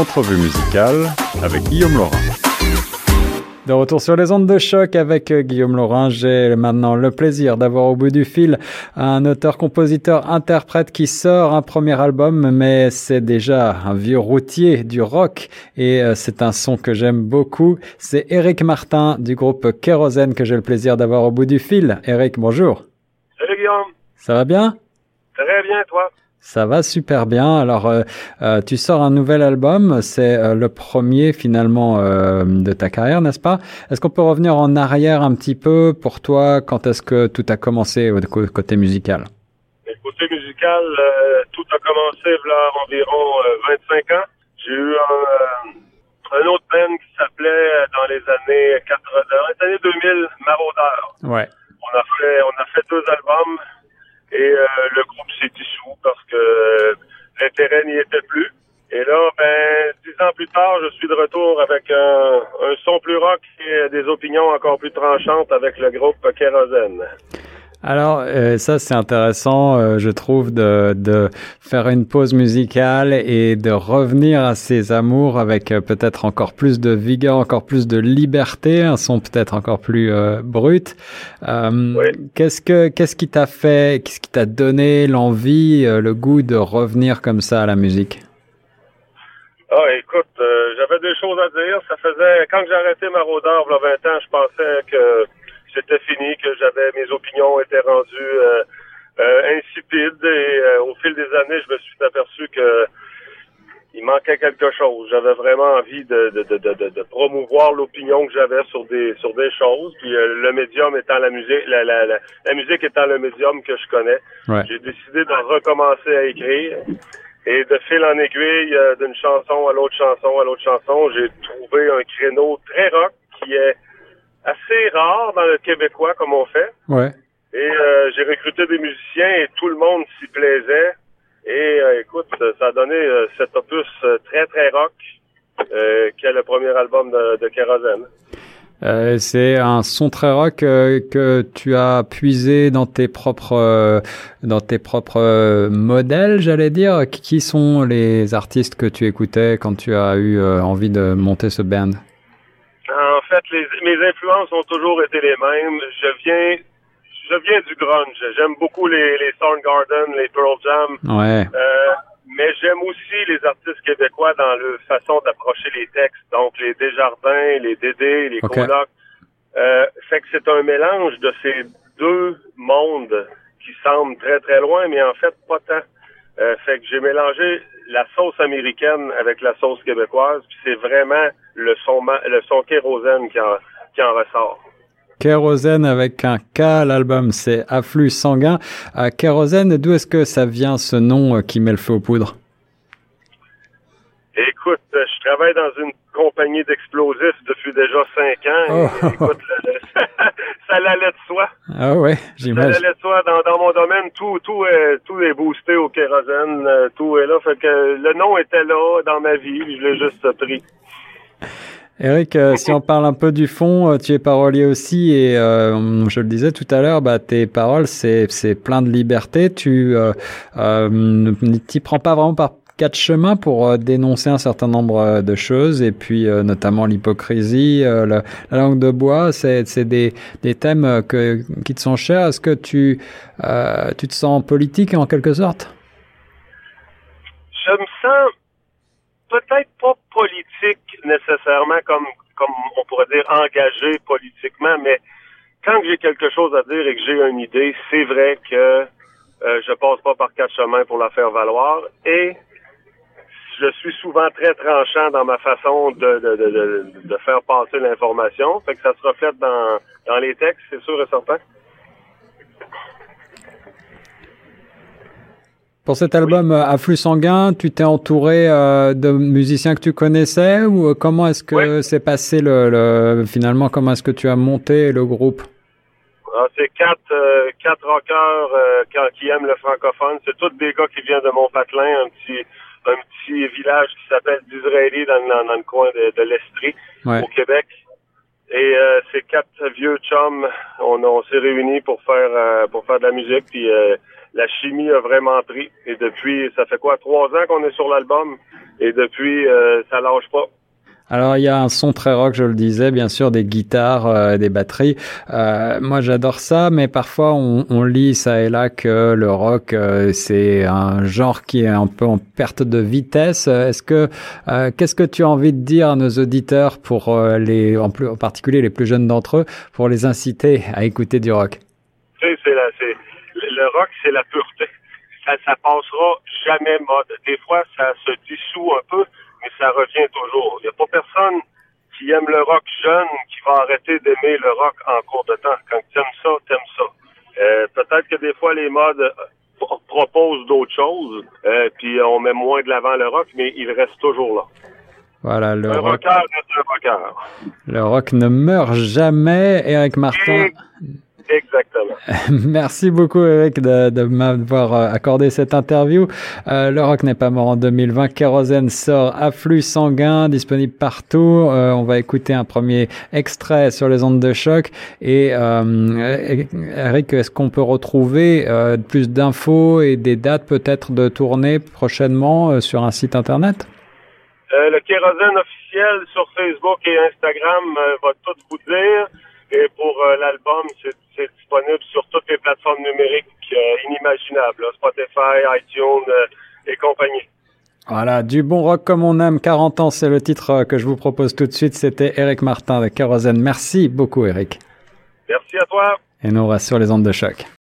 Entrevue musicale avec Guillaume Laurin. De retour sur les ondes de choc avec euh, Guillaume Laurin, j'ai maintenant le plaisir d'avoir au bout du fil un auteur, compositeur, interprète qui sort un premier album, mais c'est déjà un vieux routier du rock et euh, c'est un son que j'aime beaucoup. C'est Eric Martin du groupe Kérosène que j'ai le plaisir d'avoir au bout du fil. Eric, bonjour. Salut Guillaume. Ça va bien? Très bien, toi? Ça va super bien. Alors, euh, euh, tu sors un nouvel album, c'est euh, le premier finalement de ta carrière, n'est-ce pas? Est-ce qu'on peut revenir en arrière un petit peu pour toi? Quand est-ce que tout a commencé au côté musical? Côté musical, tout a commencé là environ 25 ans. J'ai eu un, autre band qui s'appelait dans les années 80, dans les années 2000, Maraudeur. Ouais. On a fait, on a fait deux albums et euh, le groupe s'est dissous que l'intérêt n'y était plus. Et là, ben, dix ans plus tard, je suis de retour avec un, un son plus rock et des opinions encore plus tranchantes avec le groupe Kérosène. Alors euh, ça c'est intéressant, euh, je trouve, de, de, faire une pause musicale et de revenir à ses amours avec euh, peut-être encore plus de vigueur, encore plus de liberté, un son peut-être encore plus brut. Qu'est-ce que qu'est-ce qui t'a fait, qu'est-ce qui t'a donné l'envie, le goût de revenir comme ça à la musique? Ah écoute, j'avais des choses à dire. Ça faisait quand j'ai arrêté ma rôdeur il y a 20 ans, je pensais que c'était fini, que j'avais mes opinions étaient rendues euh, euh, insipides et euh, au fil des années, je me suis aperçu que il manquait quelque chose. J'avais vraiment envie de, de, de, de, promouvoir l'opinion que j'avais sur des sur des choses. Puis le médium étant la musique, la, la, la, musique étant le médium que je connais, j'ai décidé de recommencer à écrire. Et de fil en aiguille, d'une chanson à l'autre chanson à l'autre chanson, j'ai trouvé un créneau très rock qui est assez rare dans le québécois comme on fait. Ouais. Et euh, j'ai recruté des musiciens et tout le monde s'y plaisait. Et euh, écoute, ça a donné euh, cet opus très très rock qui est le premier album de, de Kérosène. c'est un son très rock que tu as puisé dans tes propres dans tes propres modèles, j'allais dire. Qui sont les artistes que tu écoutais quand tu as eu envie de monter ce band? Fait, les, mes influences ont toujours été les mêmes. Je viens, je viens du grunge. J'aime beaucoup les, les Soundgarden, les Pearl Jam. Ouais. Euh, mais j'aime aussi les artistes québécois dans leur façon d'approcher les textes. Donc, les Desjardins, les Dédé, les okay. Colocs. Euh, fait que c'est un mélange de ces deux mondes qui semblent très, très loin, mais en fait, pas tant. Euh, fait que j'ai mélangé la sauce américaine avec la sauce québécoise, puis c'est vraiment le son, le son kérosène qui en, qui en ressort. Kérosène avec un K, l'album c'est Afflux sanguin. À kérosène, d'où est-ce que ça vient ce nom euh, qui met le feu aux poudres? Écoute, euh, je travaille dans une compagnie d'explosifs depuis déjà cinq ans. Oh. écoute, allait de soi. Ah ouais, j'imagine. Ça allait de soi. Dans, dans mon domaine, tout, tout, est, tout est boosté au kérosène. Euh, tout est là. Fait que le nom était là dans ma vie. Je l'ai juste pris. Eric, euh, si on parle un peu du fond, tu es parolier aussi et euh, je le disais tout à l'heure, bah, tes paroles, c'est, plein de liberté. Tu euh, ne t'y prends pas vraiment par quatre chemins pour euh, dénoncer un certain nombre euh, de choses et puis euh, notamment l'hypocrisie, la, langue de bois, c'est des, thèmes qui te sont chers. Est-ce que tu, te sens politique en quelque sorte? Je me sens peut-être pas politique nécessairement comme, on pourrait dire engagé politiquement, mais quand j'ai quelque chose à dire et que j'ai une idée, c'est vrai que je passe pas par quatre chemins pour la faire valoir et je suis souvent très tranchant dans ma façon de, de, de, de faire passer l'information. Fait que ça se reflète dans, dans les textes, c'est sûr et certain. Pour cet album euh, Afflux sanguin, tu t'es entouré euh, de musiciens que tu connaissais ou euh, comment est-ce que c'est passé le, finalement comment est-ce que tu as monté le groupe? Ah, C'est quatre quatre rockers qui aiment le francophone. C'est tous des gars qui viennent de Montpatelin, un petit un petit village qui s'appelle d'Israéli dans, dans, le coin de, de l'Estrie, au Québec. Et euh, ces quatre vieux chums, on, on s'est réunis pour faire euh, pour faire de la musique, puis euh, la chimie a vraiment pris. Et depuis, ça fait quoi, trois ans qu'on est sur l'album? Et depuis, ça lâche pas. Alors il y a un son très rock, je le disais, bien sûr, des guitares, euh, des batteries. Euh, moi j'adore ça, mais parfois on, on, lit ça et là que le rock euh, c'est un genre qui est un peu en perte de vitesse. Est-ce que euh, qu'est-ce que tu as envie de dire à nos auditeurs pour les en, plus, en particulier les plus jeunes d'entre eux pour les inciter à écouter du rock? C'est le rock c'est la pureté. Ça, ça passera jamais mode. Des fois ça se dissout un peu ça revient toujours. Il n'y a pas personne qui aime le rock jeune qui va arrêter d'aimer le rock en cours de temps. Quand tu aimes ça, t'aimes ça. Euh, peut-être que des fois, les modes euh, proposent d'autres choses, euh, puis on met moins de l'avant le rock, mais il reste toujours là. Voilà, le un rock. Rocker un rocker. Le rock ne meurt jamais. Eric Martin. Exactement. Merci beaucoup Eric de, de m'avoir euh, accordé cette interview. Euh, le rock n'est pas mort en 2020. Kérosène sort à flux sanguin, disponible partout. Euh, on va écouter un premier extrait sur les ondes de choc. Et euh, Eric, est-ce qu'on peut retrouver euh, plus d'infos et des dates peut-être de tournée prochainement euh, sur un site internet? le kérosène officiel sur Facebook et Instagram va tout vous dire. Et pour l'album, c'est disponible sur toutes les plateformes numériques euh, inimaginables, Spotify, iTunes euh, et compagnie. Voilà, du bon rock comme on aime. 40 ans, c'est le titre euh, que je vous propose tout de suite. C'était Eric Martin de Kérosène. Merci beaucoup, Eric. Merci à toi. Et nous, on reste sur les ondes de choc.